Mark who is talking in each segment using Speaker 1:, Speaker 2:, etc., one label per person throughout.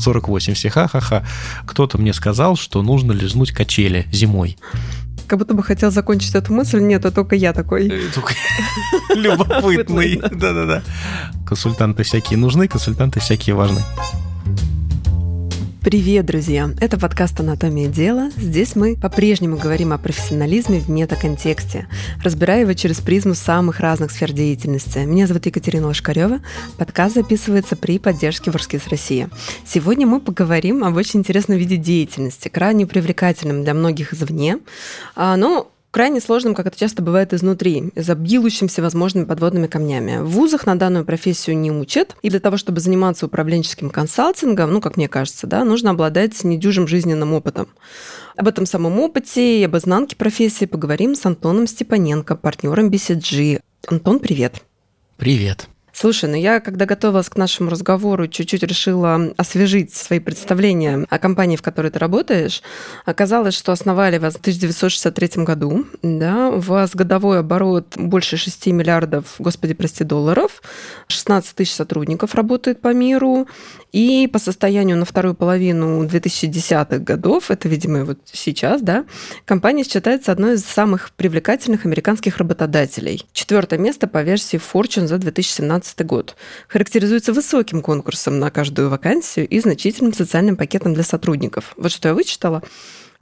Speaker 1: 48, все ха-ха-ха. Кто-то мне сказал, что нужно лизнуть качели зимой
Speaker 2: как будто бы хотел закончить эту мысль. Нет, это только я такой. Э,
Speaker 1: любопытный. Да-да-да. Консультанты всякие нужны, консультанты всякие важны.
Speaker 2: Привет, друзья! Это подкаст «Анатомия дела». Здесь мы по-прежнему говорим о профессионализме в метаконтексте, разбирая его через призму самых разных сфер деятельности. Меня зовут Екатерина Лошкарева. Подкаст записывается при поддержке Ворскис России. Сегодня мы поговорим об очень интересном виде деятельности, крайне привлекательном для многих извне, а, но крайне сложным, как это часто бывает изнутри, за всевозможными подводными камнями. В вузах на данную профессию не учат, и для того, чтобы заниматься управленческим консалтингом, ну, как мне кажется, да, нужно обладать недюжим жизненным опытом. Об этом самом опыте и об изнанке профессии поговорим с Антоном Степаненко, партнером BCG. Антон, привет.
Speaker 1: Привет.
Speaker 2: Слушай, ну я, когда готовилась к нашему разговору, чуть-чуть решила освежить свои представления о компании, в которой ты работаешь. Оказалось, что основали вас в 1963 году. Да? У вас годовой оборот больше 6 миллиардов, господи, прости, долларов. 16 тысяч сотрудников работает по миру. И по состоянию на вторую половину 2010-х годов, это, видимо, вот сейчас, да, компания считается одной из самых привлекательных американских работодателей. Четвертое место по версии Fortune за 2017 год. Характеризуется высоким конкурсом на каждую вакансию и значительным социальным пакетом для сотрудников. Вот что я вычитала.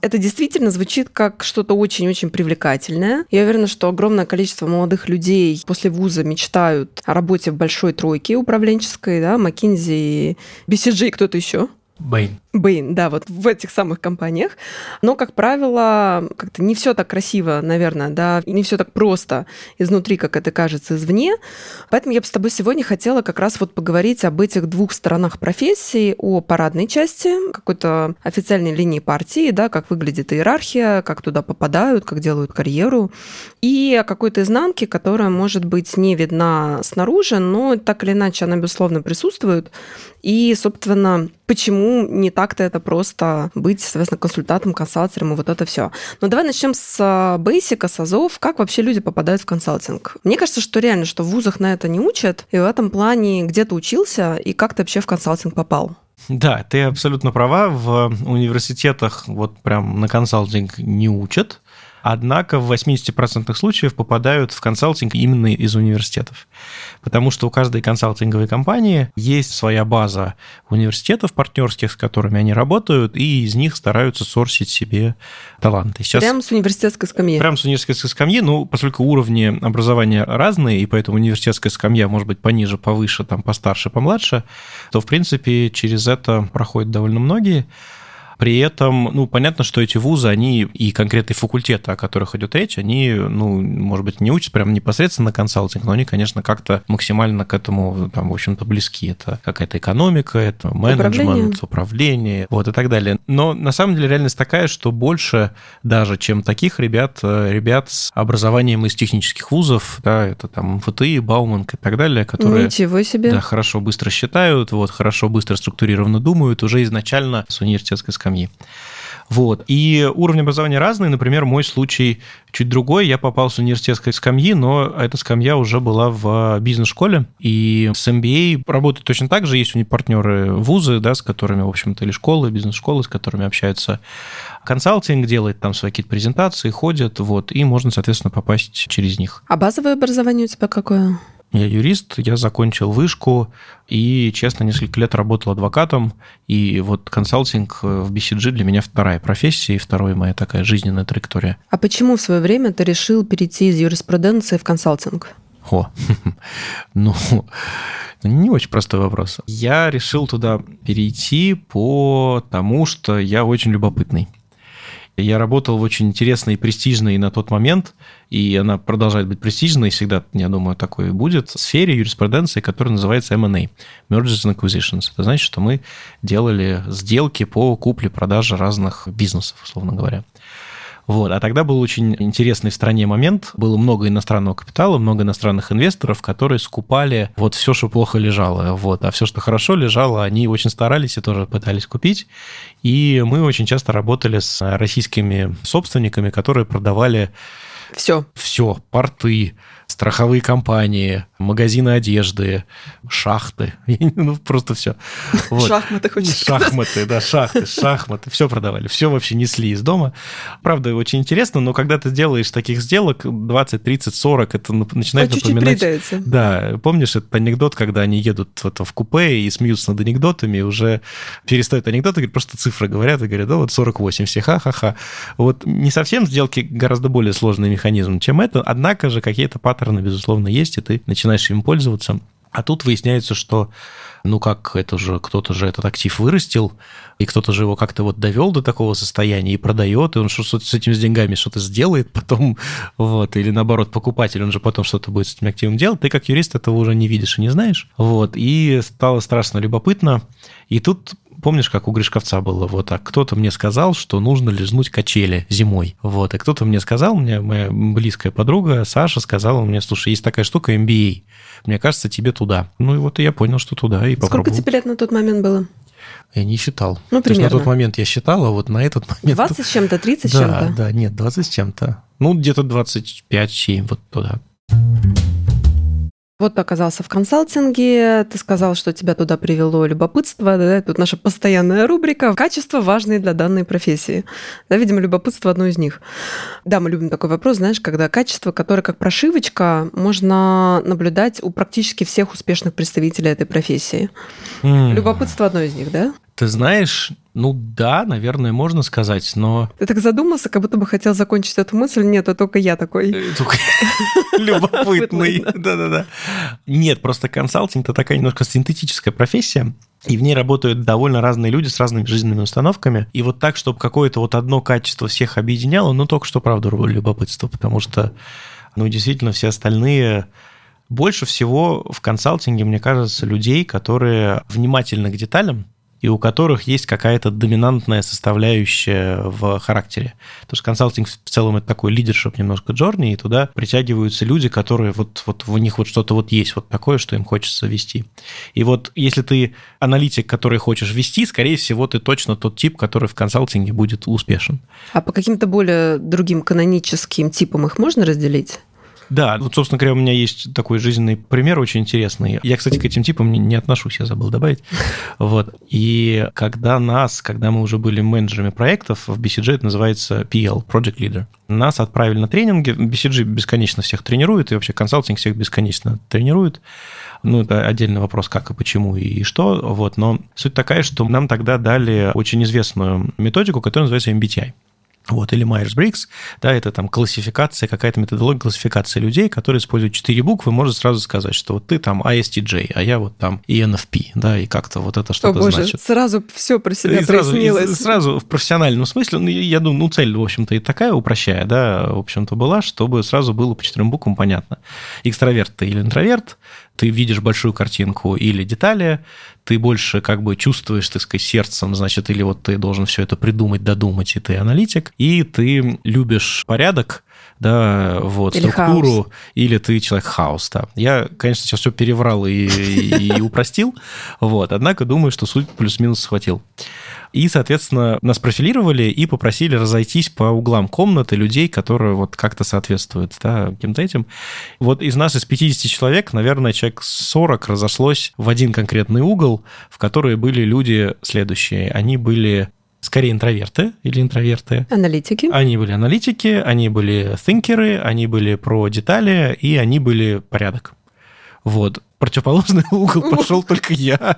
Speaker 2: Это действительно звучит как что-то очень-очень привлекательное. Я уверена, что огромное количество молодых людей после вуза мечтают о работе в большой тройке управленческой, да, McKinsey, BCG кто-то еще.
Speaker 1: Бэйн.
Speaker 2: Бэйн, да, вот в этих самых компаниях. Но, как правило, как-то не все так красиво, наверное, да, не все так просто изнутри, как это кажется извне. Поэтому я бы с тобой сегодня хотела как раз вот поговорить об этих двух сторонах профессии, о парадной части, какой-то официальной линии партии, да, как выглядит иерархия, как туда попадают, как делают карьеру, и о какой-то изнанке, которая, может быть, не видна снаружи, но так или иначе она, безусловно, присутствует. И, собственно, почему не так-то это просто быть, соответственно, консультантом, консалтером и вот это все. Но давай начнем с бейсика, с азов. Как вообще люди попадают в консалтинг? Мне кажется, что реально, что в вузах на это не учат, и в этом плане где то учился, и как ты вообще в консалтинг попал?
Speaker 1: Да, ты абсолютно права. В университетах вот прям на консалтинг не учат. Однако в 80% случаев попадают в консалтинг именно из университетов. Потому что у каждой консалтинговой компании есть своя база университетов партнерских, с которыми они работают, и из них стараются сорсить себе таланты.
Speaker 2: Сейчас... Прямо с университетской скамьи.
Speaker 1: Прямо с университетской скамьи, ну, поскольку уровни образования разные, и поэтому университетская скамья может быть пониже, повыше, там, постарше, помладше, то, в принципе, через это проходят довольно многие. При этом, ну, понятно, что эти вузы, они и конкретные факультеты, о которых идет речь, они, ну, может быть, не учат прям непосредственно консалтинг, но они, конечно, как-то максимально к этому, там, в общем-то, близки. Это какая-то экономика, это менеджмент, управление. управление, вот и так далее. Но на самом деле реальность такая, что больше даже, чем таких ребят, э, ребят с образованием из технических вузов, да, это там МФТИ, Бауманг и так далее, которые...
Speaker 2: Ничего себе.
Speaker 1: Да, хорошо быстро считают, вот, хорошо быстро структурированно думают, уже изначально с университетской скамьи. Вот. И уровни образования разные. Например, мой случай чуть другой. Я попал с университетской скамьи, но эта скамья уже была в бизнес-школе. И с MBA работает точно так же. Есть у них партнеры вузы, да, с которыми, в общем-то, или школы, бизнес-школы, с которыми общаются. Консалтинг делает там свои какие-то презентации, ходят, вот, и можно, соответственно, попасть через них.
Speaker 2: А базовое образование у тебя какое?
Speaker 1: Я юрист, я закончил вышку и, честно, несколько лет работал адвокатом. И вот консалтинг в BCG для меня вторая профессия и вторая моя такая жизненная траектория.
Speaker 2: А почему в свое время ты решил перейти из юриспруденции в консалтинг?
Speaker 1: О, ну, не очень простой вопрос. Я решил туда перейти по тому, что я очень любопытный. Я работал в очень интересной и престижной на тот момент, и она продолжает быть престижной, всегда, я думаю, такое будет, в сфере юриспруденции, которая называется M&A, Mergers and Acquisitions. Это значит, что мы делали сделки по купле-продаже разных бизнесов, условно говоря. Вот. А тогда был очень интересный в стране момент. Было много иностранного капитала, много иностранных инвесторов, которые скупали вот все, что плохо лежало. Вот. А все, что хорошо лежало, они очень старались и тоже пытались купить. И мы очень часто работали с российскими собственниками, которые продавали
Speaker 2: все.
Speaker 1: Все. Порты, страховые компании, магазины одежды, шахты, ну просто все.
Speaker 2: Вот. Шахматы хочешь
Speaker 1: Шахматы, да, шахты, шахматы, все продавали, все вообще несли из дома. Правда, очень интересно, но когда ты делаешь таких сделок 20, 30, 40, это начинает По напоминать...
Speaker 2: Чуть-чуть
Speaker 1: да, помнишь этот анекдот, когда они едут вот в купе и смеются над анекдотами, и уже перестают анекдоты, просто цифры говорят и говорят, да, вот 48, все ха-ха-ха. Вот не совсем сделки гораздо более сложный механизм, чем это, однако же какие-то паттерны, безусловно, есть, и ты начинаешь им пользоваться. А тут выясняется, что ну как, это же кто-то же этот актив вырастил, и кто-то же его как-то вот довел до такого состояния и продает, и он что-то с этими с деньгами что-то сделает потом, вот, или наоборот, покупатель, он же потом что-то будет с этим активом делать, ты как юрист этого уже не видишь и не знаешь, вот, и стало страшно любопытно, и тут помнишь, как у Гришковца было, вот так, кто-то мне сказал, что нужно лизнуть качели зимой, вот, и кто-то мне сказал, мне моя близкая подруга Саша сказала мне, слушай, есть такая штука MBA, мне кажется, тебе туда. Ну и вот я понял, что туда и попробовал.
Speaker 2: Сколько тебе лет на тот момент было?
Speaker 1: Я не считал.
Speaker 2: Ну, примерно. То
Speaker 1: есть на тот момент я считал, а вот на этот момент...
Speaker 2: 20 с чем-то, 30
Speaker 1: с
Speaker 2: да, чем-то?
Speaker 1: Да, нет, 20 с чем-то. Ну, где-то 25-7, вот туда.
Speaker 2: Вот ты оказался в консалтинге, ты сказал, что тебя туда привело любопытство, да, тут наша постоянная рубрика «Качества, важные для данной профессии». Да, видимо, любопытство одно из них. Да, мы любим такой вопрос, знаешь, когда качество, которое как прошивочка, можно наблюдать у практически всех успешных представителей этой профессии. Mm. Любопытство одно из них, да?
Speaker 1: Ты знаешь, ну да, наверное, можно сказать, но...
Speaker 2: Ты так задумался, как будто бы хотел закончить эту мысль. Нет, это только я такой.
Speaker 1: Э, любопытный. Да-да-да. Нет, просто консалтинг – это такая немножко синтетическая профессия, и в ней работают довольно разные люди с разными жизненными установками. И вот так, чтобы какое-то вот одно качество всех объединяло, ну только что, правда, любопытство, потому что, ну, действительно, все остальные больше всего в консалтинге, мне кажется, людей, которые внимательны к деталям, и у которых есть какая-то доминантная составляющая в характере. Потому что консалтинг в целом это такой лидершип немножко джорни, и туда притягиваются люди, которые вот, вот в них вот что-то вот есть вот такое, что им хочется вести. И вот если ты аналитик, который хочешь вести, скорее всего, ты точно тот тип, который в консалтинге будет успешен.
Speaker 2: А по каким-то более другим каноническим типам их можно разделить?
Speaker 1: Да, вот, собственно говоря, у меня есть такой жизненный пример очень интересный. Я, кстати, к этим типам не отношусь, я забыл добавить. Вот. И когда нас, когда мы уже были менеджерами проектов, в BCG это называется PL, Project Leader, нас отправили на тренинги. BCG бесконечно всех тренирует, и вообще консалтинг всех бесконечно тренирует. Ну, это отдельный вопрос, как и почему и что. Вот. Но суть такая, что нам тогда дали очень известную методику, которая называется MBTI. Вот, или Myers-Briggs, да, это там классификация, какая-то методология классификации людей, которые используют четыре буквы, может сразу сказать, что вот ты там ISTJ, а я вот там ENFP, да, и как-то вот это что-то О, боже, значит.
Speaker 2: сразу все про себя и сразу, прояснилось.
Speaker 1: И сразу в профессиональном смысле, ну, я думаю, ну, цель, в общем-то, и такая, упрощая, да, в общем-то, была, чтобы сразу было по четырем буквам понятно. Экстраверт ты или интроверт, ты видишь большую картинку или детали, ты больше как бы чувствуешь, так сказать, сердцем, значит, или вот ты должен все это придумать, додумать, и ты аналитик, и ты любишь порядок, да, вот, или структуру, хаос. или ты человек хаос, да. Я, конечно, сейчас все переврал и, и, упростил, вот, однако думаю, что суть плюс-минус схватил. И, соответственно, нас профилировали и попросили разойтись по углам комнаты людей, которые вот как-то соответствуют да, каким-то этим. Вот из нас, из 50 человек, наверное, человек 40 разошлось в один конкретный угол, в которые были люди следующие. Они были скорее интроверты или интроверты.
Speaker 2: Аналитики.
Speaker 1: Они были аналитики, они были тhinкеры, они были про детали, и они были порядок. Вот. Противоположный угол пошел только я.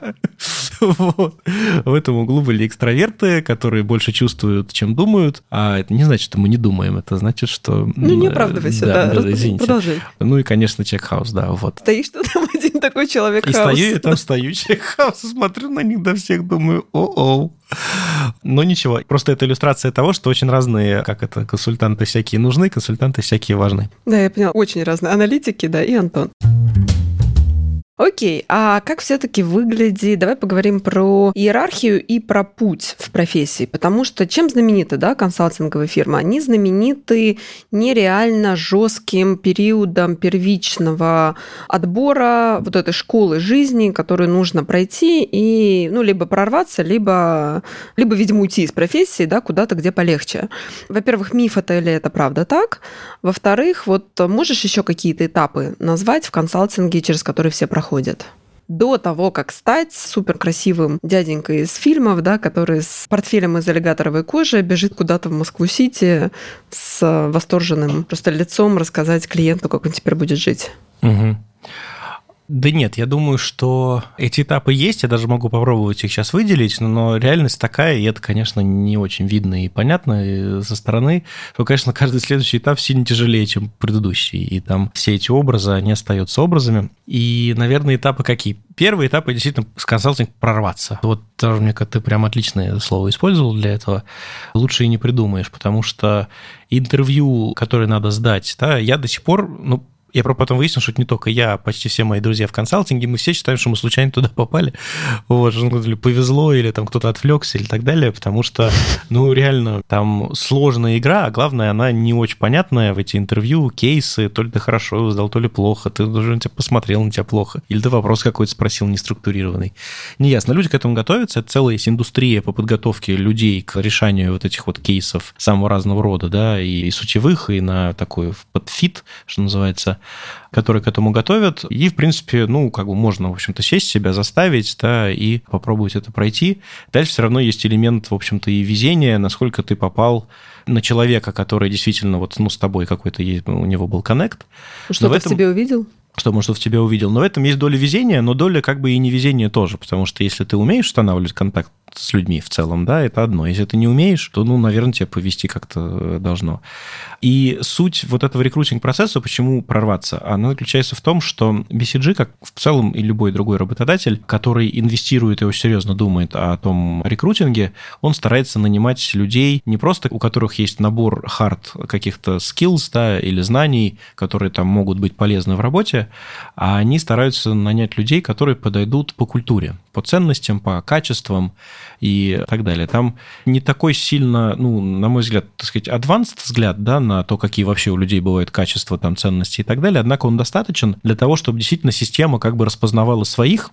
Speaker 1: Вот. В этом углу были экстраверты, которые больше чувствуют, чем думают. А это не значит, что мы не думаем. Это значит, что...
Speaker 2: Ну, не оправдывайся, да. да,
Speaker 1: да извините. Продолжай. Ну и, конечно, чекхаус, да, вот.
Speaker 2: Стоишь ты там один такой человек
Speaker 1: И стою, и там стою, чекхаус, смотрю на них до всех, думаю, о-о. Но ничего, просто это иллюстрация того, что очень разные, как это, консультанты всякие нужны, консультанты всякие важны.
Speaker 2: Да, я поняла, очень разные аналитики, да, и Антон. Окей, а как все-таки выглядит? Давай поговорим про иерархию и про путь в профессии, потому что чем знамениты, да, консалтинговые фирмы? Они знамениты нереально жестким периодом первичного отбора вот этой школы жизни, которую нужно пройти и, ну, либо прорваться, либо, либо видимо, уйти из профессии, да, куда-то, где полегче. Во-первых, миф это или это правда так? Во-вторых, вот можешь еще какие-то этапы назвать в консалтинге, через которые все проходят? Проходят до того, как стать супер красивым дяденькой из фильмов, да, который с портфелем из аллигаторовой кожи бежит куда-то в Москву-Сити с восторженным просто лицом рассказать клиенту, как он теперь будет жить.
Speaker 1: Угу. Да нет, я думаю, что эти этапы есть, я даже могу попробовать их сейчас выделить, но реальность такая, и это, конечно, не очень видно и понятно со стороны, что, конечно, каждый следующий этап сильно тяжелее, чем предыдущий, и там все эти образы, они остаются образами. И, наверное, этапы какие? Первый этап – действительно с консалтинг прорваться. Вот тоже, мне кажется, ты прям отличное слово использовал для этого. Лучше и не придумаешь, потому что интервью, которое надо сдать, да, я до сих пор, ну, я потом выяснил, что это не только я, а почти все мои друзья в консалтинге, мы все считаем, что мы случайно туда попали. Вот, что повезло, или там кто-то отвлекся, или так далее, потому что, ну, реально, там сложная игра, а главное, она не очень понятная в эти интервью, кейсы, то ли ты хорошо сдал, то ли плохо, ты уже на тебя посмотрел, на тебя плохо, или ты вопрос какой-то спросил неструктурированный. Неясно. Люди к этому готовятся, это целая есть индустрия по подготовке людей к решению вот этих вот кейсов самого разного рода, да, и сутевых, и на такой подфит, что называется, которые к этому готовят. И, в принципе, ну, как бы можно, в общем-то, сесть себя, заставить, да, и попробовать это пройти. Дальше все равно есть элемент, в общем-то, и везения, насколько ты попал на человека, который действительно вот, ну, с тобой какой-то, у него был коннект.
Speaker 2: Что ты этом... в себе увидел?
Speaker 1: Что, может, в тебе увидел. Но в этом есть доля везения, но доля как бы и невезения тоже, потому что если ты умеешь устанавливать контакт с людьми в целом, да, это одно. Если ты не умеешь, то, ну, наверное, тебе повести как-то должно. И суть вот этого рекрутинг-процесса, почему прорваться, она заключается в том, что BCG, как в целом и любой другой работодатель, который инвестирует и очень серьезно думает о том рекрутинге, он старается нанимать людей не просто, у которых есть набор хард каких-то skills, да, или знаний, которые там могут быть полезны в работе, а они стараются нанять людей, которые подойдут по культуре, по ценностям, по качествам и так далее. Там не такой сильно, ну, на мой взгляд, так сказать, advanced взгляд, да, на то, какие вообще у людей бывают качества, там, ценности и так далее, однако он достаточен для того, чтобы действительно система как бы распознавала своих,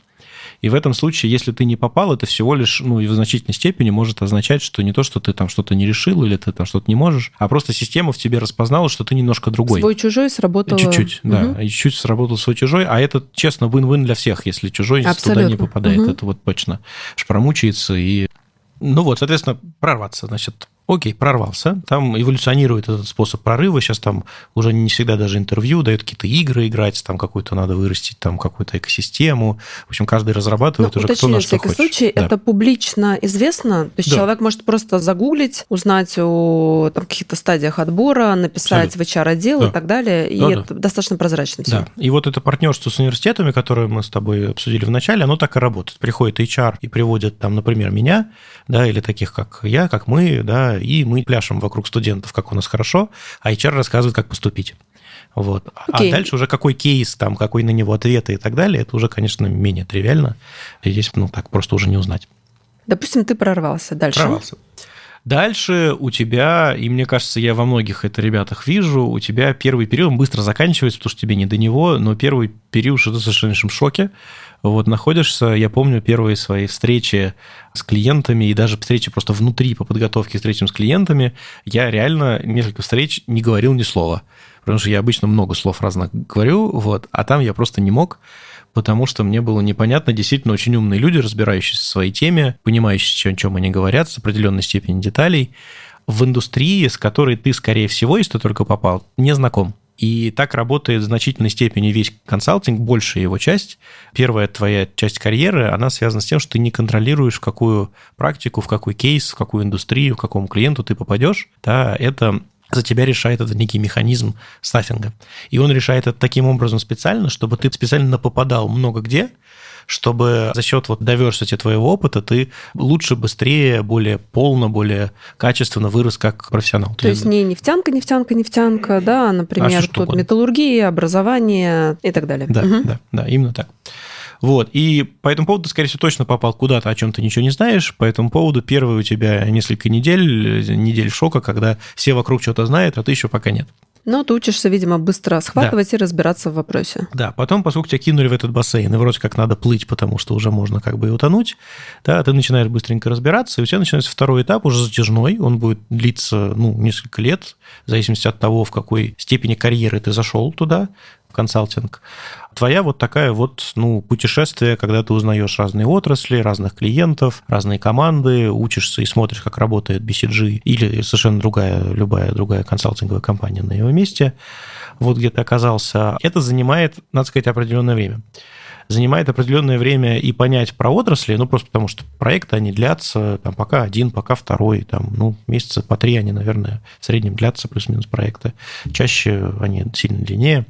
Speaker 1: и в этом случае, если ты не попал, это всего лишь, ну, и в значительной степени может означать, что не то, что ты там что-то не решил или ты там что-то не можешь, а просто система в тебе распознала, что ты немножко другой.
Speaker 2: Свой-чужой сработал.
Speaker 1: Чуть-чуть, угу. да. Чуть-чуть сработал свой-чужой, а это, честно, win-win для всех, если чужой Абсолютно. туда не попадает. Угу. Это вот точно. Шпромучается и... Ну вот, соответственно, прорваться, значит, Окей, прорвался. Там эволюционирует этот способ прорыва. Сейчас там уже не всегда даже интервью, дают какие-то игры играть, там какую-то надо вырастить, там какую-то экосистему. В общем, каждый разрабатывает
Speaker 2: ну,
Speaker 1: уже кто на что
Speaker 2: хочет. случае, да. это публично известно. То есть да. человек может просто загуглить, узнать о там, каких-то стадиях отбора, написать Абсолютно. в HR-отдел да. и так далее. И да, это да. достаточно прозрачно все.
Speaker 1: Да. И вот это партнерство с университетами, которое мы с тобой обсудили в начале, оно так и работает. Приходит HR и приводит там, например, меня, да, или таких, как я, как мы, да, и мы пляшем вокруг студентов, как у нас хорошо, а HR рассказывает, как поступить. Вот. Okay. А дальше уже какой кейс, там, какой на него ответы и так далее, это уже, конечно, менее тривиально. И здесь, ну, так просто уже не узнать.
Speaker 2: Допустим, ты прорвался. Дальше?
Speaker 1: Прорвался. Дальше у тебя, и мне кажется, я во многих это ребятах вижу, у тебя первый период быстро заканчивается, потому что тебе не до него, но первый период, что ты в совершеннейшем шоке, вот находишься, я помню первые свои встречи с клиентами и даже встречи просто внутри по подготовке к встречам с клиентами, я реально несколько встреч не говорил ни слова, потому что я обычно много слов разных говорю, вот, а там я просто не мог, потому что мне было непонятно, действительно очень умные люди, разбирающиеся в своей теме, понимающие, о чем они говорят, с определенной степенью деталей, в индустрии, с которой ты, скорее всего, если ты только попал, не знаком. И так работает в значительной степени весь консалтинг, большая его часть. Первая твоя часть карьеры, она связана с тем, что ты не контролируешь, в какую практику, в какой кейс, в какую индустрию, к какому клиенту ты попадешь. Да, это за тебя решает этот некий механизм стаффинга. И он решает это таким образом специально, чтобы ты специально попадал много где, чтобы за счет вот diversity твоего опыта ты лучше, быстрее, более полно, более качественно вырос как профессионал.
Speaker 2: То есть не нефтянка, нефтянка, нефтянка, да, а, например, а тут металлургия, образование и так далее.
Speaker 1: Да, угу. да, да, именно так. Вот, и по этому поводу скорее всего, точно попал куда-то, о чем ты ничего не знаешь. По этому поводу первые у тебя несколько недель, недель шока, когда все вокруг что-то знают, а ты еще пока нет.
Speaker 2: Но ты учишься, видимо, быстро схватывать да. и разбираться в вопросе.
Speaker 1: Да, потом, поскольку тебя кинули в этот бассейн, и вроде как надо плыть, потому что уже можно как бы и утонуть, да, ты начинаешь быстренько разбираться, и у тебя начинается второй этап, уже затяжной, он будет длиться, ну, несколько лет, в зависимости от того, в какой степени карьеры ты зашел туда, консалтинг твоя вот такая вот, ну, путешествие, когда ты узнаешь разные отрасли, разных клиентов, разные команды, учишься и смотришь, как работает BCG или совершенно другая, любая другая консалтинговая компания на его месте, вот где ты оказался, это занимает, надо сказать, определенное время занимает определенное время и понять про отрасли, ну, просто потому что проекты, они длятся там пока один, пока второй, там, ну, месяца по три они, наверное, в среднем длятся плюс-минус проекты. Чаще они сильно длиннее.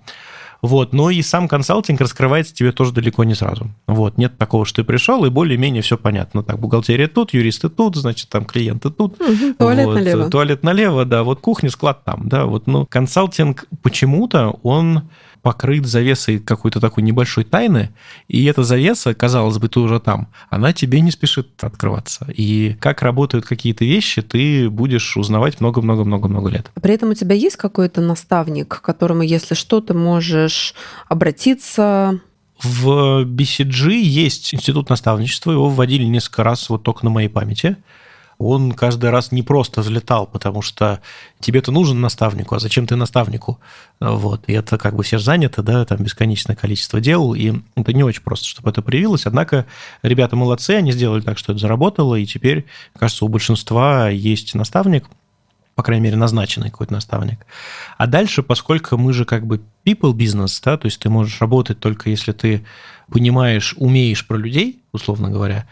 Speaker 1: Вот, но и сам консалтинг раскрывается тебе тоже далеко не сразу. Вот, нет такого, что ты пришел, и более-менее все понятно. Так, бухгалтерия тут, юристы тут, значит, там клиенты тут.
Speaker 2: Угу, туалет
Speaker 1: вот,
Speaker 2: налево.
Speaker 1: Туалет налево, да, вот кухня, склад там, да, вот, ну, консалтинг почему-то, он покрыт завесой какой-то такой небольшой тайны, и эта завеса, казалось бы, ты уже там, она тебе не спешит открываться. И как работают какие-то вещи, ты будешь узнавать много-много-много-много лет.
Speaker 2: При этом у тебя есть какой-то наставник, к которому, если что, ты можешь обратиться,
Speaker 1: в BCG есть институт наставничества, его вводили несколько раз вот только на моей памяти он каждый раз не просто взлетал, потому что тебе-то нужен наставнику, а зачем ты наставнику? Вот, и это как бы все заняты, да, там бесконечное количество дел, и это не очень просто, чтобы это появилось. Однако ребята молодцы, они сделали так, что это заработало, и теперь, кажется, у большинства есть наставник, по крайней мере, назначенный какой-то наставник. А дальше, поскольку мы же как бы people business, да, то есть ты можешь работать только если ты понимаешь, умеешь про людей, условно говоря,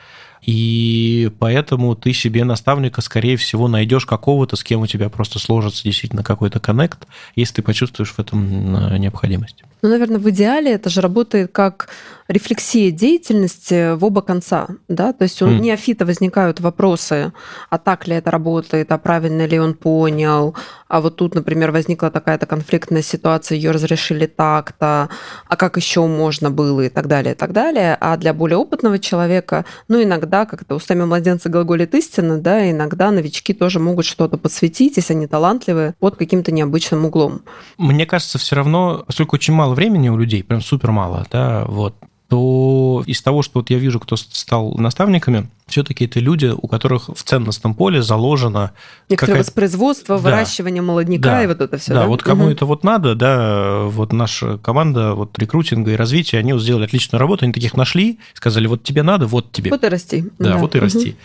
Speaker 1: и поэтому ты себе наставника, скорее всего, найдешь какого-то, с кем у тебя просто сложится действительно какой-то коннект, если ты почувствуешь в этом необходимость.
Speaker 2: Ну, наверное, в идеале это же работает как рефлексия деятельности в оба конца, да, то есть у mm. неофита возникают вопросы, а так ли это работает, а правильно ли он понял, а вот тут, например, возникла такая-то конфликтная ситуация, ее разрешили так-то, а как еще можно было и так далее, и так далее. А для более опытного человека, ну, иногда, как-то устами младенца глаголит истина, да, иногда новички тоже могут что-то подсветить, если они талантливые, под каким-то необычным углом.
Speaker 1: Мне кажется, все равно, поскольку очень мало времени у людей, прям супер мало, да, вот, то из того, что вот я вижу, кто стал наставниками, все-таки это люди, у которых в ценностном поле заложено...
Speaker 2: Некоторое воспроизводство, да. выращивание молодняка
Speaker 1: да.
Speaker 2: и вот это все.
Speaker 1: Да, да? вот кому угу. это вот надо, да, вот наша команда вот рекрутинга и развития, они вот сделали отличную работу, они таких нашли, сказали, вот тебе надо, вот тебе.
Speaker 2: Вот и расти.
Speaker 1: Да, да. вот и угу. расти.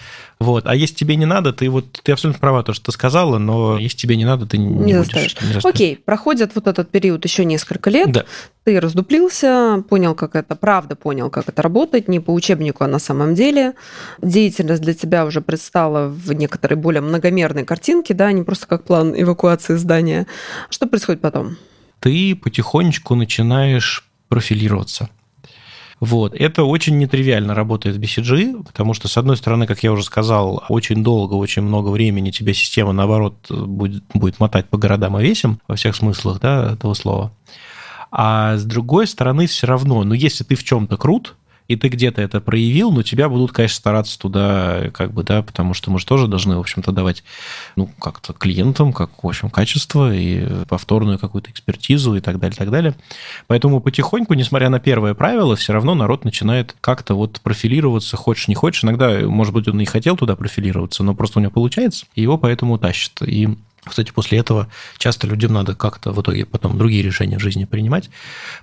Speaker 1: Вот. А если тебе не надо, ты вот ты абсолютно права, то, что ты сказала, но если тебе не надо, ты не, не заставишь.
Speaker 2: Не заставишь. Окей, проходит вот этот период еще несколько лет. Да. Ты раздуплился, понял, как это, правда понял, как это работает, не по учебнику, а на самом деле. Деятельность для тебя уже предстала в некоторой более многомерной картинке, да, не просто как план эвакуации здания. Что происходит потом?
Speaker 1: Ты потихонечку начинаешь профилироваться. Вот. Это очень нетривиально работает в BCG, потому что, с одной стороны, как я уже сказал, очень долго, очень много времени тебе система, наоборот, будет, будет мотать по городам и весям, во всех смыслах да, этого слова. А с другой стороны, все равно, ну, если ты в чем-то крут, и ты где-то это проявил, но тебя будут, конечно, стараться туда, как бы, да, потому что мы же тоже должны, в общем-то, давать, ну, как-то клиентам, как, в общем, качество и повторную какую-то экспертизу и так далее, и так далее. Поэтому потихоньку, несмотря на первое правило, все равно народ начинает как-то вот профилироваться, хочешь, не хочешь. Иногда, может быть, он и хотел туда профилироваться, но просто у него получается, и его поэтому тащит. И кстати, после этого часто людям надо как-то в итоге потом другие решения в жизни принимать.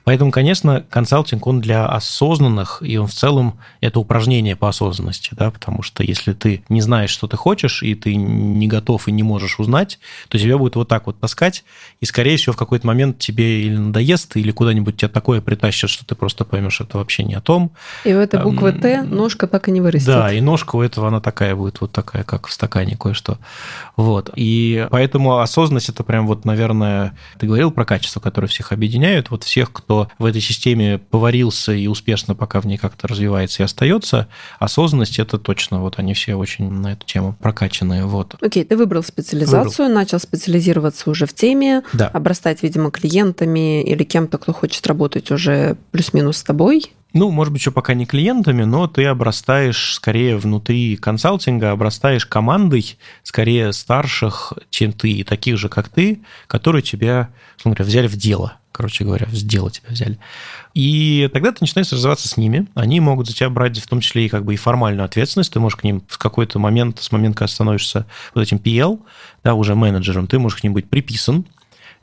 Speaker 1: Поэтому, конечно, консалтинг, он для осознанных, и он в целом это упражнение по осознанности, да, потому что если ты не знаешь, что ты хочешь, и ты не готов и не можешь узнать, то тебя будет вот так вот таскать, и, скорее всего, в какой-то момент тебе или надоест, или куда-нибудь тебя такое притащит, что ты просто поймешь, это вообще не о том.
Speaker 2: И у этой буквы «Т» ножка так и не вырастет.
Speaker 1: Да, и ножка у этого, она такая будет, вот такая, как в стакане кое-что. Вот. И поэтому Поэтому осознанность это прям вот, наверное, ты говорил про качества, которые всех объединяют. Вот всех, кто в этой системе поварился и успешно пока в ней как-то развивается и остается, осознанность это точно, вот они все очень на эту тему прокачанные. Вот.
Speaker 2: Окей, ты выбрал специализацию, выбрал. начал специализироваться уже в теме,
Speaker 1: да.
Speaker 2: обрастать, видимо, клиентами или кем-то, кто хочет работать уже плюс-минус с тобой.
Speaker 1: Ну, может быть, еще пока не клиентами, но ты обрастаешь скорее внутри консалтинга, обрастаешь командой скорее старших, чем ты, таких же, как ты, которые тебя, говоря, взяли в дело, короче говоря, в дело тебя взяли. И тогда ты начинаешь развиваться с ними. Они могут за тебя брать в том числе и как бы и формальную ответственность. Ты можешь к ним в какой-то момент, с момента, когда становишься вот этим PL, да, уже менеджером, ты можешь к ним быть приписан,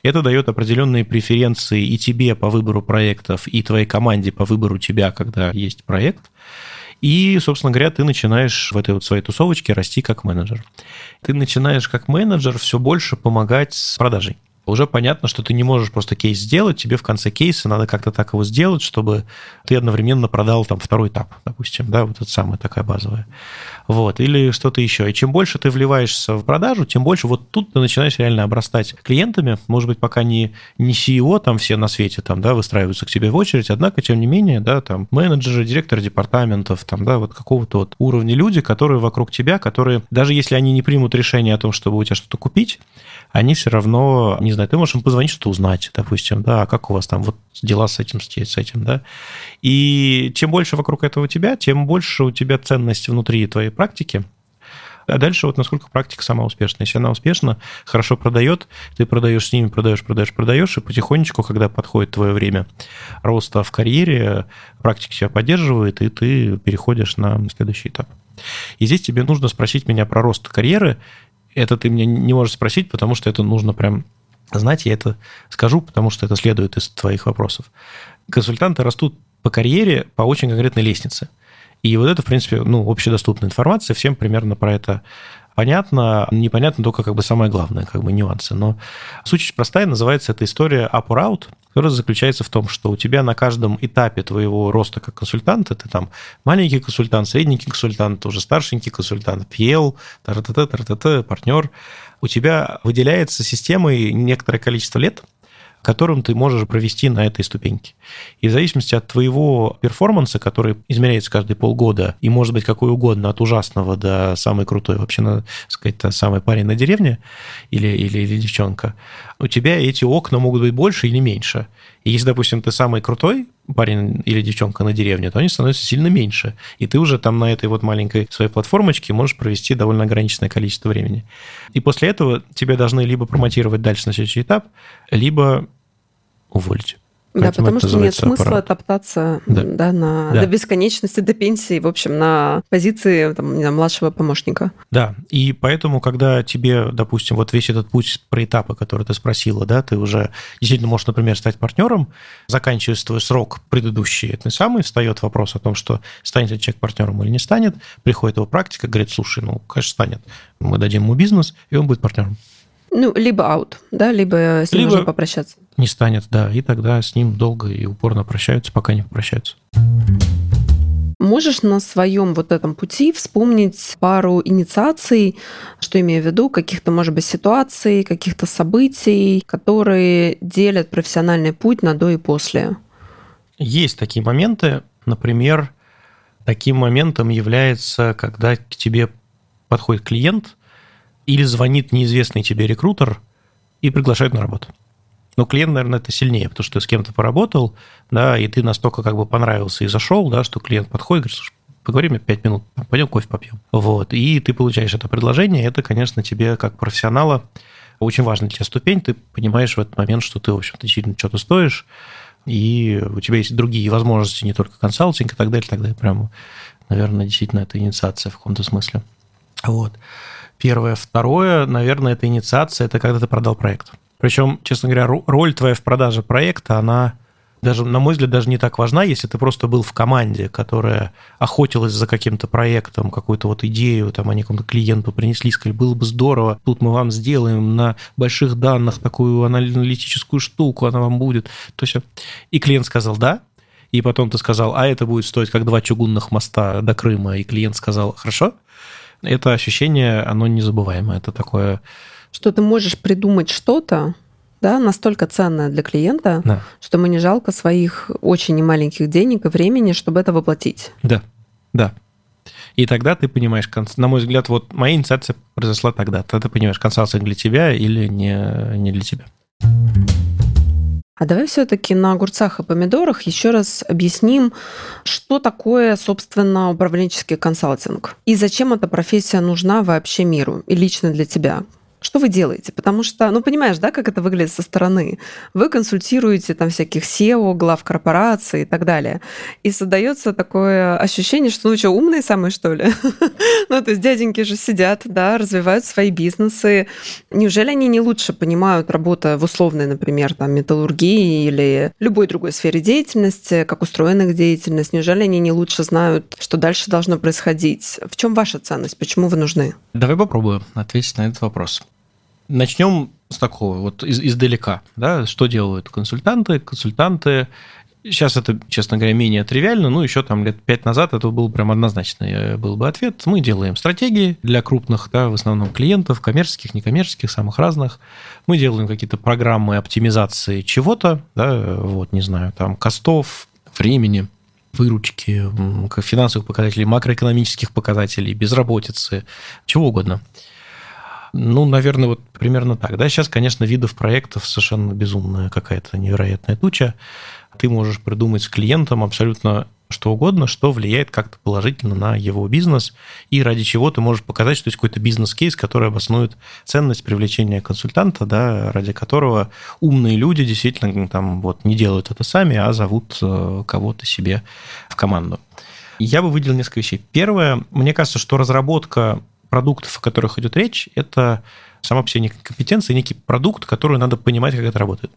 Speaker 1: это дает определенные преференции и тебе по выбору проектов, и твоей команде по выбору тебя, когда есть проект. И, собственно говоря, ты начинаешь в этой вот своей тусовочке расти как менеджер. Ты начинаешь как менеджер все больше помогать с продажей уже понятно, что ты не можешь просто кейс сделать, тебе в конце кейса надо как-то так его сделать, чтобы ты одновременно продал там второй этап, допустим, да, вот это самая такая базовая. Вот, или что-то еще. И чем больше ты вливаешься в продажу, тем больше вот тут ты начинаешь реально обрастать клиентами, может быть, пока не, не CEO там все на свете там, да, выстраиваются к тебе в очередь, однако, тем не менее, да, там менеджеры, директоры департаментов, там, да, вот какого-то вот уровня люди, которые вокруг тебя, которые, даже если они не примут решение о том, чтобы у тебя что-то купить, они все равно, не знаю, ты можешь им позвонить, что-то узнать, допустим, да, а как у вас там вот дела с этим, с этим, да. И чем больше вокруг этого у тебя, тем больше у тебя ценность внутри твоей практики, а дальше вот насколько практика сама успешна. Если она успешна, хорошо продает, ты продаешь с ними, продаешь, продаешь, продаешь, и потихонечку, когда подходит твое время роста в карьере, практика тебя поддерживает, и ты переходишь на следующий этап. И здесь тебе нужно спросить меня про рост карьеры это ты мне не можешь спросить, потому что это нужно прям знать, я это скажу, потому что это следует из твоих вопросов. Консультанты растут по карьере по очень конкретной лестнице. И вот это, в принципе, ну, общедоступная информация, всем примерно про это понятно, непонятно только как бы самое главное, как бы нюансы. Но суть очень простая, называется эта история up or out, которая заключается в том, что у тебя на каждом этапе твоего роста как консультанта, ты там маленький консультант, средненький консультант, уже старшенький консультант, PL, тар-та-та, тар-та-та, партнер, у тебя выделяется системой некоторое количество лет – которым ты можешь провести на этой ступеньке. И в зависимости от твоего перформанса, который измеряется каждые полгода, и может быть какой угодно, от ужасного до самой крутой, вообще, надо сказать, самый парень на деревне или, или, или девчонка, у тебя эти окна могут быть больше или меньше. И если, допустим, ты самый крутой парень или девчонка на деревне, то они становятся сильно меньше. И ты уже там на этой вот маленькой своей платформочке можешь провести довольно ограниченное количество времени. И после этого тебе должны либо промотировать дальше на следующий этап, либо уволить.
Speaker 2: Да, потому что нет смысла аппарат. топтаться да. Да, на, да. до бесконечности, до пенсии, в общем, на позиции там, не знаю, младшего помощника.
Speaker 1: Да, и поэтому, когда тебе, допустим, вот весь этот путь про этапы, который ты спросила, да, ты уже действительно можешь, например, стать партнером, заканчивая твой срок предыдущий, это самый, встает вопрос о том, что станет ли человек партнером или не станет, приходит его практика, говорит, слушай, ну, конечно, станет, мы дадим ему бизнес, и он будет партнером.
Speaker 2: Ну, либо аут, да, либо с ним либо уже попрощаться.
Speaker 1: Не станет, да, и тогда с ним долго и упорно прощаются, пока не попрощаются.
Speaker 2: Можешь на своем вот этом пути вспомнить пару инициаций, что имею в виду, каких-то, может быть, ситуаций, каких-то событий, которые делят профессиональный путь на до и после?
Speaker 1: Есть такие моменты. Например, таким моментом является, когда к тебе подходит клиент – или звонит неизвестный тебе рекрутер и приглашает на работу. Но клиент, наверное, это сильнее, потому что ты с кем-то поработал, да, и ты настолько как бы понравился и зашел, да, что клиент подходит и говорит, слушай, поговорим 5 минут, пойдем кофе попьем. Вот, и ты получаешь это предложение, это, конечно, тебе как профессионала очень важная для тебя ступень, ты понимаешь в этот момент, что ты, в общем-то, действительно что-то стоишь, и у тебя есть другие возможности, не только консалтинг и так далее, так далее. Прямо, наверное, действительно, это инициация в каком-то смысле. Вот. Первое. Второе, наверное, это инициация, это когда ты продал проект. Причем, честно говоря, роль твоя в продаже проекта, она даже, на мой взгляд, даже не так важна, если ты просто был в команде, которая охотилась за каким-то проектом, какую-то вот идею, там, они какому-то клиенту принесли, сказали, было бы здорово, тут мы вам сделаем на больших данных такую аналитическую штуку, она вам будет. То есть, и клиент сказал «да», и потом ты сказал, а это будет стоить как два чугунных моста до Крыма, и клиент сказал «хорошо», это ощущение, оно незабываемое. Это такое...
Speaker 2: Что ты можешь придумать что-то, да, настолько ценное для клиента, да. что ему не жалко своих очень немаленьких денег и времени, чтобы это воплотить.
Speaker 1: Да, да. И тогда ты понимаешь, на мой взгляд, вот моя инициация произошла тогда. Тогда ты понимаешь, консалтинг для тебя или не, не для тебя.
Speaker 2: А давай все-таки на огурцах и помидорах еще раз объясним, что такое, собственно, управленческий консалтинг и зачем эта профессия нужна вообще миру и лично для тебя. Что вы делаете? Потому что, ну, понимаешь, да, как это выглядит со стороны. Вы консультируете там всяких SEO, глав корпораций и так далее. И создается такое ощущение, что, ну, что, умные самые, что ли? ну, то есть дяденьки же сидят, да, развивают свои бизнесы. Неужели они не лучше понимают, работа в условной, например, там, металлургии или любой другой сфере деятельности, как устроена их деятельность? Неужели они не лучше знают, что дальше должно происходить? В чем ваша ценность? Почему вы нужны?
Speaker 1: Давай попробую ответить на этот вопрос. Начнем с такого, вот из, издалека. Да? Что делают консультанты? Консультанты Сейчас это, честно говоря, менее тривиально, ну, еще там лет пять назад это был прям однозначный э, был бы ответ. Мы делаем стратегии для крупных, да, в основном клиентов, коммерческих, некоммерческих, самых разных. Мы делаем какие-то программы оптимизации чего-то, да, вот, не знаю, там, костов, времени, выручки, финансовых показателей, макроэкономических показателей, безработицы, чего угодно. Ну, наверное, вот примерно так. Да, сейчас, конечно, видов проектов совершенно безумная какая-то невероятная туча. Ты можешь придумать с клиентом абсолютно что угодно, что влияет как-то положительно на его бизнес, и ради чего ты можешь показать, что есть какой-то бизнес-кейс, который обоснует ценность привлечения консультанта, да, ради которого умные люди действительно там вот не делают это сами, а зовут э, кого-то себе в команду. Я бы выделил несколько вещей. Первое, мне кажется, что разработка продуктов, о которых идет речь, это сама по себе некая компетенция, некий продукт, который надо понимать, как это работает.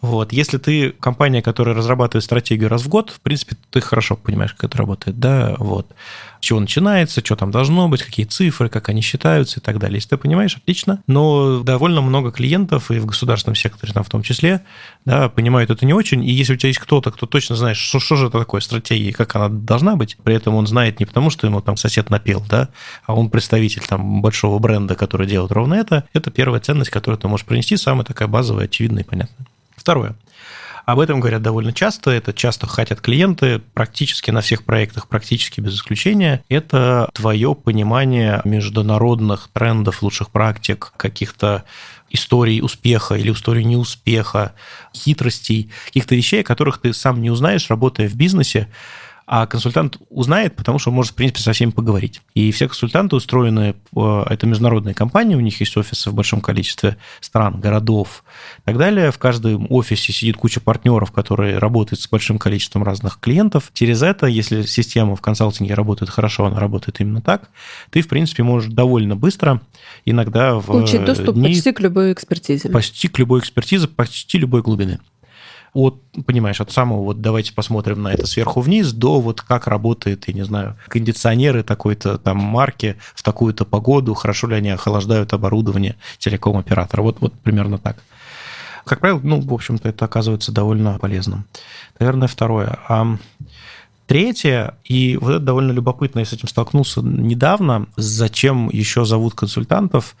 Speaker 1: Вот. Если ты компания, которая разрабатывает стратегию раз в год, в принципе, ты хорошо понимаешь, как это работает, да, вот. С чего начинается, что там должно быть, какие цифры, как они считаются и так далее. Если ты понимаешь, отлично. Но довольно много клиентов, и в государственном секторе там в том числе, да, понимают это не очень. И если у тебя есть кто-то, кто точно знает, что, что же это такое стратегия, как она должна быть, при этом он знает не потому, что ему там сосед напел, да, а он представитель там большого бренда, который делает ровно это, это первая ценность, которую ты можешь принести, самая такая базовая, очевидная и понятная. Второе. Об этом говорят довольно часто, это часто хотят клиенты практически на всех проектах, практически без исключения. Это твое понимание международных трендов, лучших практик, каких-то историй успеха или историй неуспеха, хитростей, каких-то вещей, которых ты сам не узнаешь, работая в бизнесе, а консультант узнает, потому что он может, в принципе, со всеми поговорить. И все консультанты устроены, э, это международные компании, у них есть офисы в большом количестве стран, городов и так далее. В каждом офисе сидит куча партнеров, которые работают с большим количеством разных клиентов. Через это, если система в консалтинге работает хорошо, она работает именно так, ты, в принципе, можешь довольно быстро, иногда в
Speaker 2: Получить доступ дни, почти к любой экспертизе.
Speaker 1: Почти к любой экспертизе, почти любой глубины от, понимаешь, от самого вот давайте посмотрим на это сверху вниз до вот как работает, я не знаю, кондиционеры такой-то там марки в такую-то погоду, хорошо ли они охлаждают оборудование телеком-оператора. Вот, вот примерно так. Как правило, ну, в общем-то, это оказывается довольно полезным. Наверное, второе. А Третье, и вот это довольно любопытно, я с этим столкнулся недавно, зачем еще зовут консультантов.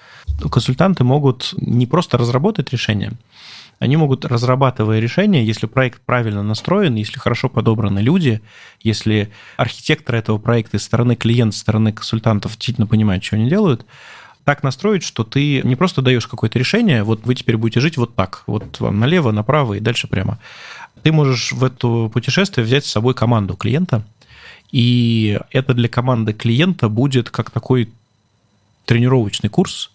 Speaker 1: Консультанты могут не просто разработать решение, они могут, разрабатывая решения, если проект правильно настроен, если хорошо подобраны люди, если архитектор этого проекта из стороны клиента, с стороны консультантов действительно понимают, что они делают, так настроить, что ты не просто даешь какое-то решение, вот вы теперь будете жить вот так, вот вам налево, направо и дальше прямо. Ты можешь в это путешествие взять с собой команду клиента, и это для команды клиента будет как такой тренировочный курс,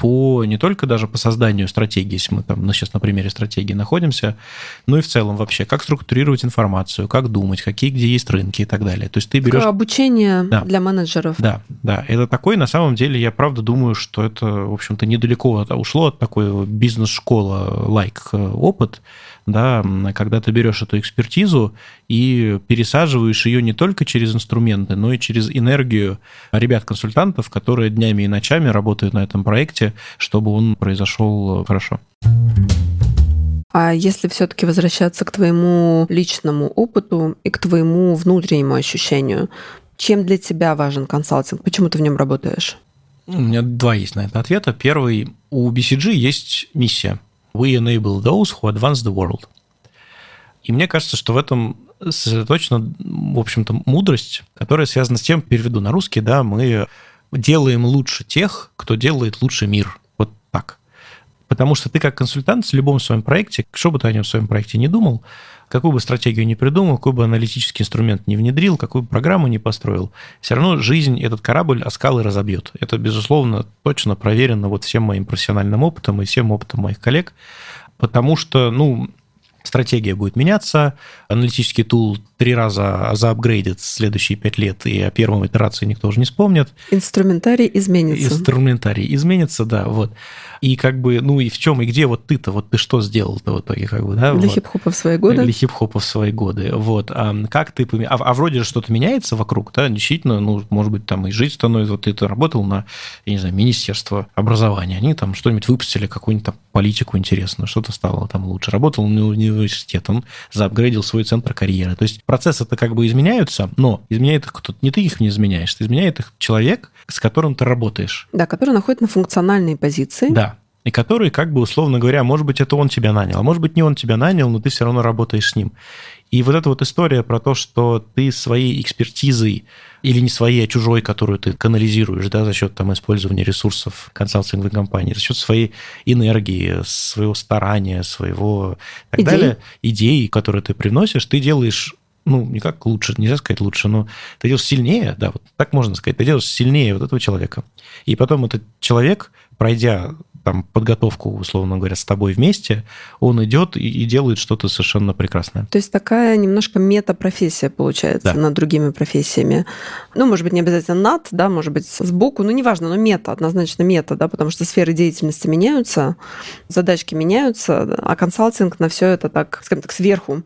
Speaker 1: по не только даже по созданию стратегии, если мы там ну, сейчас на примере стратегии находимся, но и в целом вообще, как структурировать информацию, как думать, какие где есть рынки и так далее. То есть ты берешь...
Speaker 2: Обучение да. для менеджеров.
Speaker 1: Да, да. Это такой, на самом деле, я правда думаю, что это, в общем-то, недалеко ушло от такой бизнес-школа-лайк like опыт, да, когда ты берешь эту экспертизу и пересаживаешь ее не только через инструменты, но и через энергию ребят-консультантов, которые днями и ночами работают на этом проекте, чтобы он произошел хорошо.
Speaker 2: А если все-таки возвращаться к твоему личному опыту и к твоему внутреннему ощущению, чем для тебя важен консалтинг? Почему ты в нем работаешь?
Speaker 1: У меня два есть на это ответа. Первый, у BCG есть миссия – We enable those who advance the world. И мне кажется, что в этом сосредоточена, в общем-то, мудрость, которая связана с тем, переведу на русский, да, мы делаем лучше тех, кто делает лучше мир. Потому что ты как консультант в любом своем проекте, что бы ты о нем в своем проекте не думал, какую бы стратегию не придумал, какой бы аналитический инструмент не внедрил, какую бы программу не построил, все равно жизнь этот корабль о скалы разобьет. Это, безусловно, точно проверено вот всем моим профессиональным опытом и всем опытом моих коллег, потому что, ну, стратегия будет меняться, аналитический тул три раза заапгрейдит следующие пять лет, и о первом итерации никто уже не вспомнит.
Speaker 2: Инструментарий изменится.
Speaker 1: Инструментарий изменится, да, вот. И как бы, ну и в чем и где вот ты-то, вот ты что сделал-то в итоге, как бы, да?
Speaker 2: Для
Speaker 1: вот.
Speaker 2: хип-хопа в свои годы.
Speaker 1: Для хип-хопа в свои годы, вот. А как ты, а, а вроде же что-то меняется вокруг, да, действительно, ну, может быть, там и жизнь становится, вот ты работал на, я не знаю, Министерство образования, они там что-нибудь выпустили, какую-нибудь там политику интересную, что-то стало там лучше. Работал на университетом, заапгрейдил свой центр карьеры. То есть процессы-то как бы изменяются, но изменяет их кто-то, не ты их не изменяешь, ты изменяет их человек, с которым ты работаешь.
Speaker 2: Да, который находится на функциональной позиции.
Speaker 1: Да, и который, как бы, условно говоря, может быть, это он тебя нанял, а может быть, не он тебя нанял, но ты все равно работаешь с ним. И вот эта вот история про то, что ты своей экспертизой, или не своей, а чужой, которую ты канализируешь, да, за счет там использования ресурсов консалтинговой компании, за счет своей энергии, своего старания, своего так
Speaker 2: Идей.
Speaker 1: далее, идей, которые ты приносишь, ты делаешь ну, не как лучше, нельзя сказать лучше, но ты делаешь сильнее, да, вот так можно сказать, ты делаешь сильнее вот этого человека. И потом этот человек, пройдя там подготовку, условно говоря, с тобой вместе, он идет и, и делает что-то совершенно прекрасное.
Speaker 2: То есть такая немножко мета-профессия получается
Speaker 1: Да.
Speaker 2: над другими профессиями. Ну, может быть, не обязательно над, да, может быть, сбоку, ну, неважно, но мета, однозначно мета, да, потому что сферы деятельности меняются, задачки меняются, а консалтинг на все это так, скажем так, сверху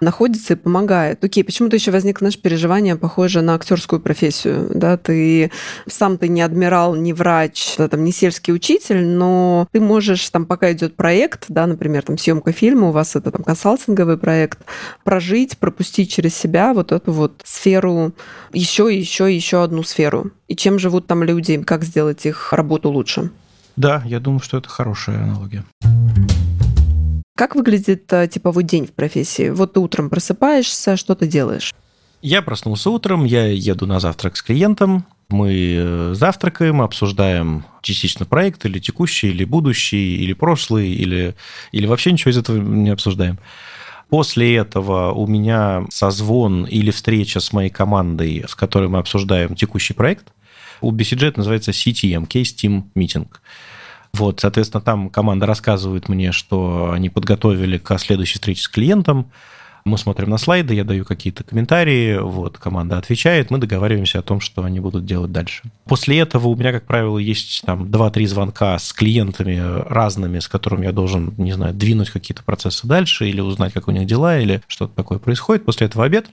Speaker 2: находится и помогает. Окей, почему-то еще возникло наше переживание, похоже на актерскую профессию, да, ты сам ты не адмирал, не врач, да, там, не сельский учитель, но ты можешь, там, пока идет проект, да, например, там, съемка фильма, у вас это там консалтинговый проект, прожить, пропустить через себя вот эту вот сферу, еще, еще, еще одну сферу. И чем живут там люди, как сделать их работу лучше.
Speaker 1: Да, я думаю, что это хорошая аналогия.
Speaker 2: Как выглядит э, типовой день в профессии? Вот ты утром просыпаешься, что ты делаешь?
Speaker 1: Я проснулся утром, я еду на завтрак с клиентом, мы э, завтракаем, обсуждаем частично проект, или текущий, или будущий, или прошлый, или, или вообще ничего из этого не обсуждаем. После этого у меня созвон или встреча с моей командой, с которой мы обсуждаем текущий проект. У BCG это называется CTM, Case Team Meeting. Вот, соответственно, там команда рассказывает мне, что они подготовили к следующей встрече с клиентом. Мы смотрим на слайды, я даю какие-то комментарии, вот, команда отвечает, мы договариваемся о том, что они будут делать дальше. После этого у меня, как правило, есть там 2-3 звонка с клиентами разными, с которыми я должен, не знаю, двинуть какие-то процессы дальше или узнать, как у них дела, или что-то такое происходит. После этого обед.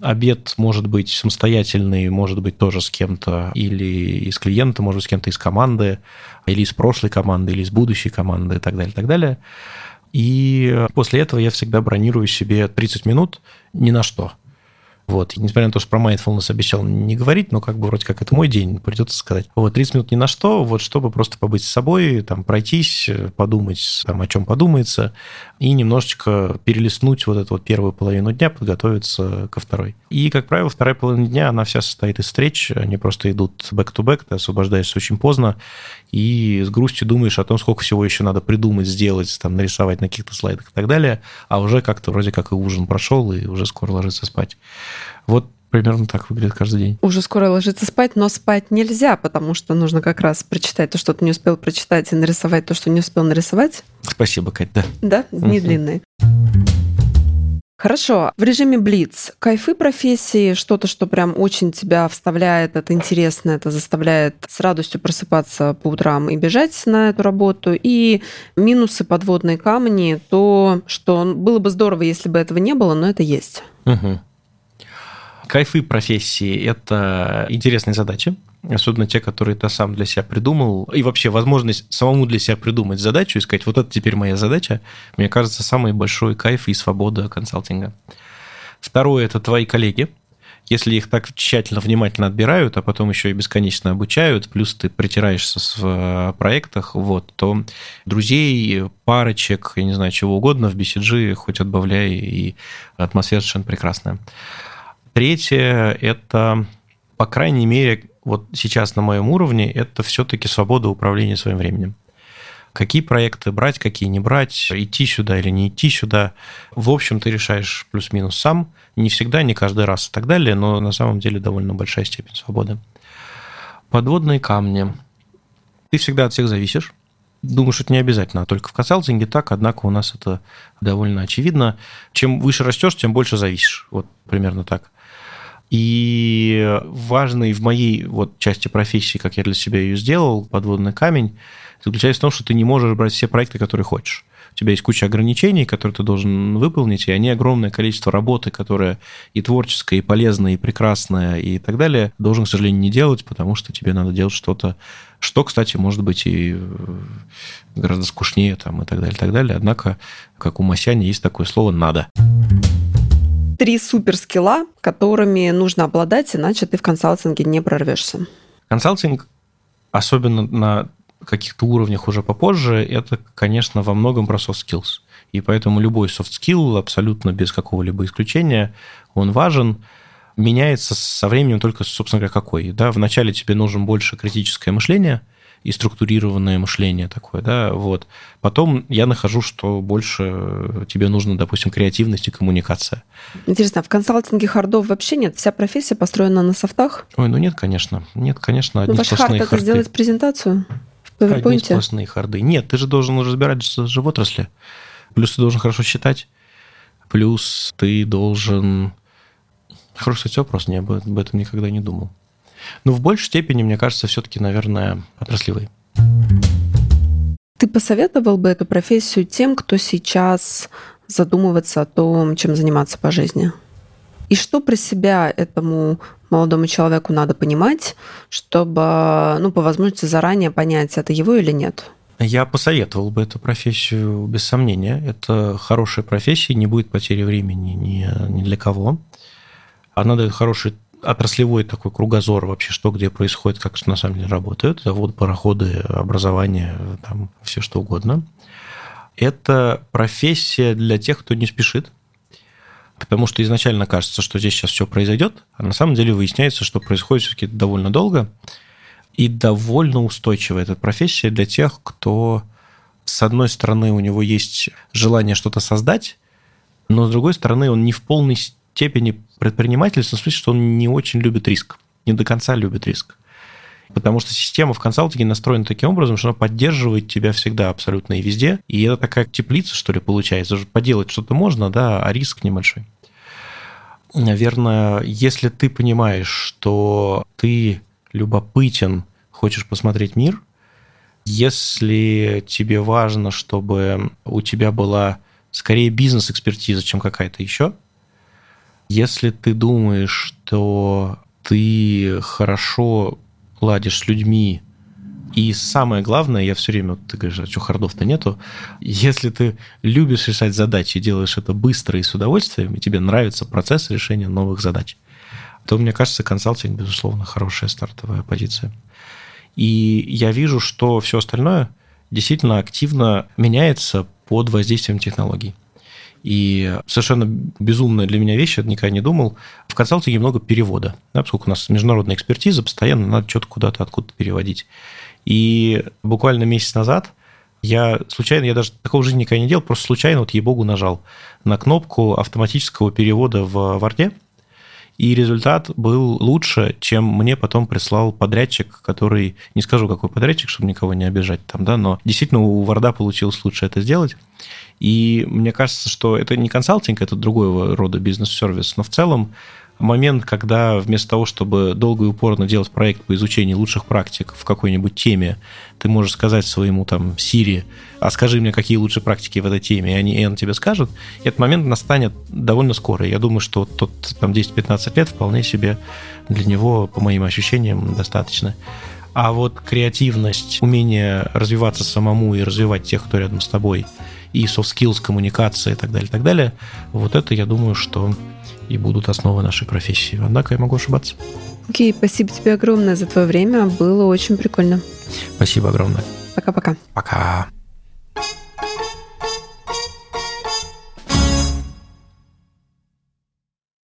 Speaker 1: Обед может быть самостоятельный, может быть тоже с кем-то, или из клиента, может быть с кем-то из команды, или из прошлой команды, или из будущей команды и так далее, и так далее. И после этого я всегда бронирую себе 30 минут ни на что. Вот. И несмотря на то, что про mindfulness обещал не говорить, но как бы вроде как это мой день, придется сказать. Вот 30 минут ни на что, вот чтобы просто побыть с собой, там пройтись, подумать, там, о чем подумается, и немножечко перелистнуть вот эту вот первую половину дня, подготовиться ко второй. И, как правило, вторая половина дня, она вся состоит из встреч, они просто идут back-to-back, ты освобождаешься очень поздно, и с грустью думаешь о том, сколько всего еще надо придумать, сделать, там, нарисовать на каких-то слайдах и так далее, а уже как-то вроде как и ужин прошел, и уже скоро ложиться спать. Вот примерно так выглядит каждый день.
Speaker 2: Уже скоро ложиться спать, но спать нельзя, потому что нужно как раз прочитать то, что ты не успел прочитать, и нарисовать то, что не успел нарисовать.
Speaker 1: Спасибо, Кать, да.
Speaker 2: Да, дни длинные. Хорошо. В режиме Блиц кайфы профессии, что-то, что прям очень тебя вставляет, это интересно, это заставляет с радостью просыпаться по утрам и бежать на эту работу. И минусы, подводные камни, то, что было бы здорово, если бы этого не было, но это есть.
Speaker 1: Мгм. Кайфы профессии – это интересные задачи, особенно те, которые ты сам для себя придумал. И вообще возможность самому для себя придумать задачу и сказать, вот это теперь моя задача, мне кажется, самый большой кайф и свобода консалтинга. Второе – это твои коллеги. Если их так тщательно, внимательно отбирают, а потом еще и бесконечно обучают, плюс ты притираешься в э, проектах, вот, то друзей, парочек, я не знаю, чего угодно в BCG хоть отбавляй, и атмосфера совершенно прекрасная. Третье – это, по крайней мере, вот сейчас на моем уровне, это все-таки свобода управления своим временем. какие проекты брать, какие не брать, идти сюда или не идти сюда. В общем, ты решаешь плюс-минус сам. Не всегда, не каждый раз и так далее, но на самом деле довольно большая степень свободы. Подводные камни. Ты всегда от всех зависишь. Думаю, что это не обязательно, а только в консалтинге так, однако у нас это довольно очевидно. Чем выше растешь, тем больше зависишь. Вот примерно так. И важный в моей вот части профессии, как я для себя ее сделал, подводный камень, заключается в том, что ты не можешь брать все проекты, которые хочешь. У тебя есть куча ограничений, которые ты должен выполнить, и они огромное количество работы, которая и творческая, и полезная, и прекрасная, и так далее, должен, к сожалению, не делать, потому что тебе надо делать что-то, что, кстати, может быть и э, гораздо скучнее там, и так далее, и так далее. Однако, как у Масяни, есть такое слово «надо»
Speaker 2: три суперскилла, которыми нужно обладать, иначе ты в консалтинге не прорвешься.
Speaker 1: Консалтинг, особенно на каких-то уровнях уже попозже, это, конечно, во многом про soft skills. И поэтому любой soft skill, абсолютно без какого-либо исключения, он важен. Меняется со временем только, собственно говоря, какой. Да? Вначале тебе нужен больше критическое мышление – и структурированное мышление такое, да, вот. Потом я нахожу, что больше тебе нужно, допустим, креативность и коммуникация.
Speaker 2: Интересно, а в консалтинге хардов вообще нет? Вся профессия построена на софтах?
Speaker 1: Ой, ну нет, конечно. Нет, конечно, одни
Speaker 2: ну, ваш
Speaker 1: хард –
Speaker 2: это сделать презентацию в PowerPoint?
Speaker 1: Одни сплошные харды. Нет, ты же должен разбираться в отрасли. Плюс ты должен хорошо считать. Плюс ты должен... Хороший, кстати, вопрос, я об этом никогда не думал. Но в большей степени, мне кажется, все-таки, наверное, отраслевые.
Speaker 2: Ты посоветовал бы эту профессию тем, кто сейчас задумывается о том, чем заниматься по жизни? И что про себя этому молодому человеку надо понимать, чтобы, ну, по возможности заранее понять, это его или нет?
Speaker 1: Я посоветовал бы эту профессию без сомнения. Это хорошая профессия, не будет потери времени ни, ни для кого. Она дает хороший отраслевой такой кругозор вообще, что где происходит, как на самом деле работает. Завод, пароходы, образование, там все что угодно. Это профессия для тех, кто не спешит, потому что изначально кажется, что здесь сейчас все произойдет, а на самом деле выясняется, что происходит все-таки довольно долго и довольно устойчивая эта профессия для тех, кто, с одной стороны, у него есть желание что-то создать, но с другой стороны, он не в полной степени предпринимательства, в смысле, что он не очень любит риск, не до конца любит риск. Потому что система в консалтинге настроена таким образом, что она поддерживает тебя всегда абсолютно и везде. И это такая теплица, что ли, получается. Поделать что-то можно, да, а риск небольшой. Наверное, если ты понимаешь, что ты любопытен, хочешь посмотреть мир, если тебе важно, чтобы у тебя была скорее бизнес-экспертиза, чем какая-то еще, если ты думаешь, что ты хорошо ладишь с людьми, и самое главное, я все время, ты говоришь, а что хардов-то нету, если ты любишь решать задачи, делаешь это быстро и с удовольствием, и тебе нравится процесс решения новых задач, то, мне кажется, консалтинг, безусловно, хорошая стартовая позиция. И я вижу, что все остальное действительно активно меняется под воздействием технологий. И совершенно безумная для меня вещь, я никогда не думал. В консалтинге много перевода, да, поскольку у нас международная экспертиза, постоянно надо что-то куда-то откуда-то переводить. И буквально месяц назад я случайно, я даже такого в жизни никогда не делал, просто случайно, вот ей-богу, нажал на кнопку автоматического перевода в Варде, и результат был лучше, чем мне потом прислал подрядчик, который, не скажу, какой подрядчик, чтобы никого не обижать там, да, но действительно у Варда получилось лучше это сделать. И мне кажется, что это не консалтинг, это другого рода бизнес-сервис, но в целом момент, когда вместо того, чтобы долго и упорно делать проект по изучению лучших практик в какой-нибудь теме, ты можешь сказать своему там Siri, а скажи мне, какие лучшие практики в этой теме, и, они, и он тебе скажет, и этот момент настанет довольно скоро. Я думаю, что тот там 10-15 лет вполне себе для него, по моим ощущениям, достаточно. А вот креативность, умение развиваться самому и развивать тех, кто рядом с тобой, и soft skills, коммуникация и так далее, и так далее, вот это, я думаю, что и будут основы нашей профессии. Однако я могу ошибаться.
Speaker 2: Окей, okay, спасибо тебе огромное за твое время. Было очень прикольно.
Speaker 1: Спасибо огромное.
Speaker 2: Пока-пока.
Speaker 1: Пока. -пока. Пока.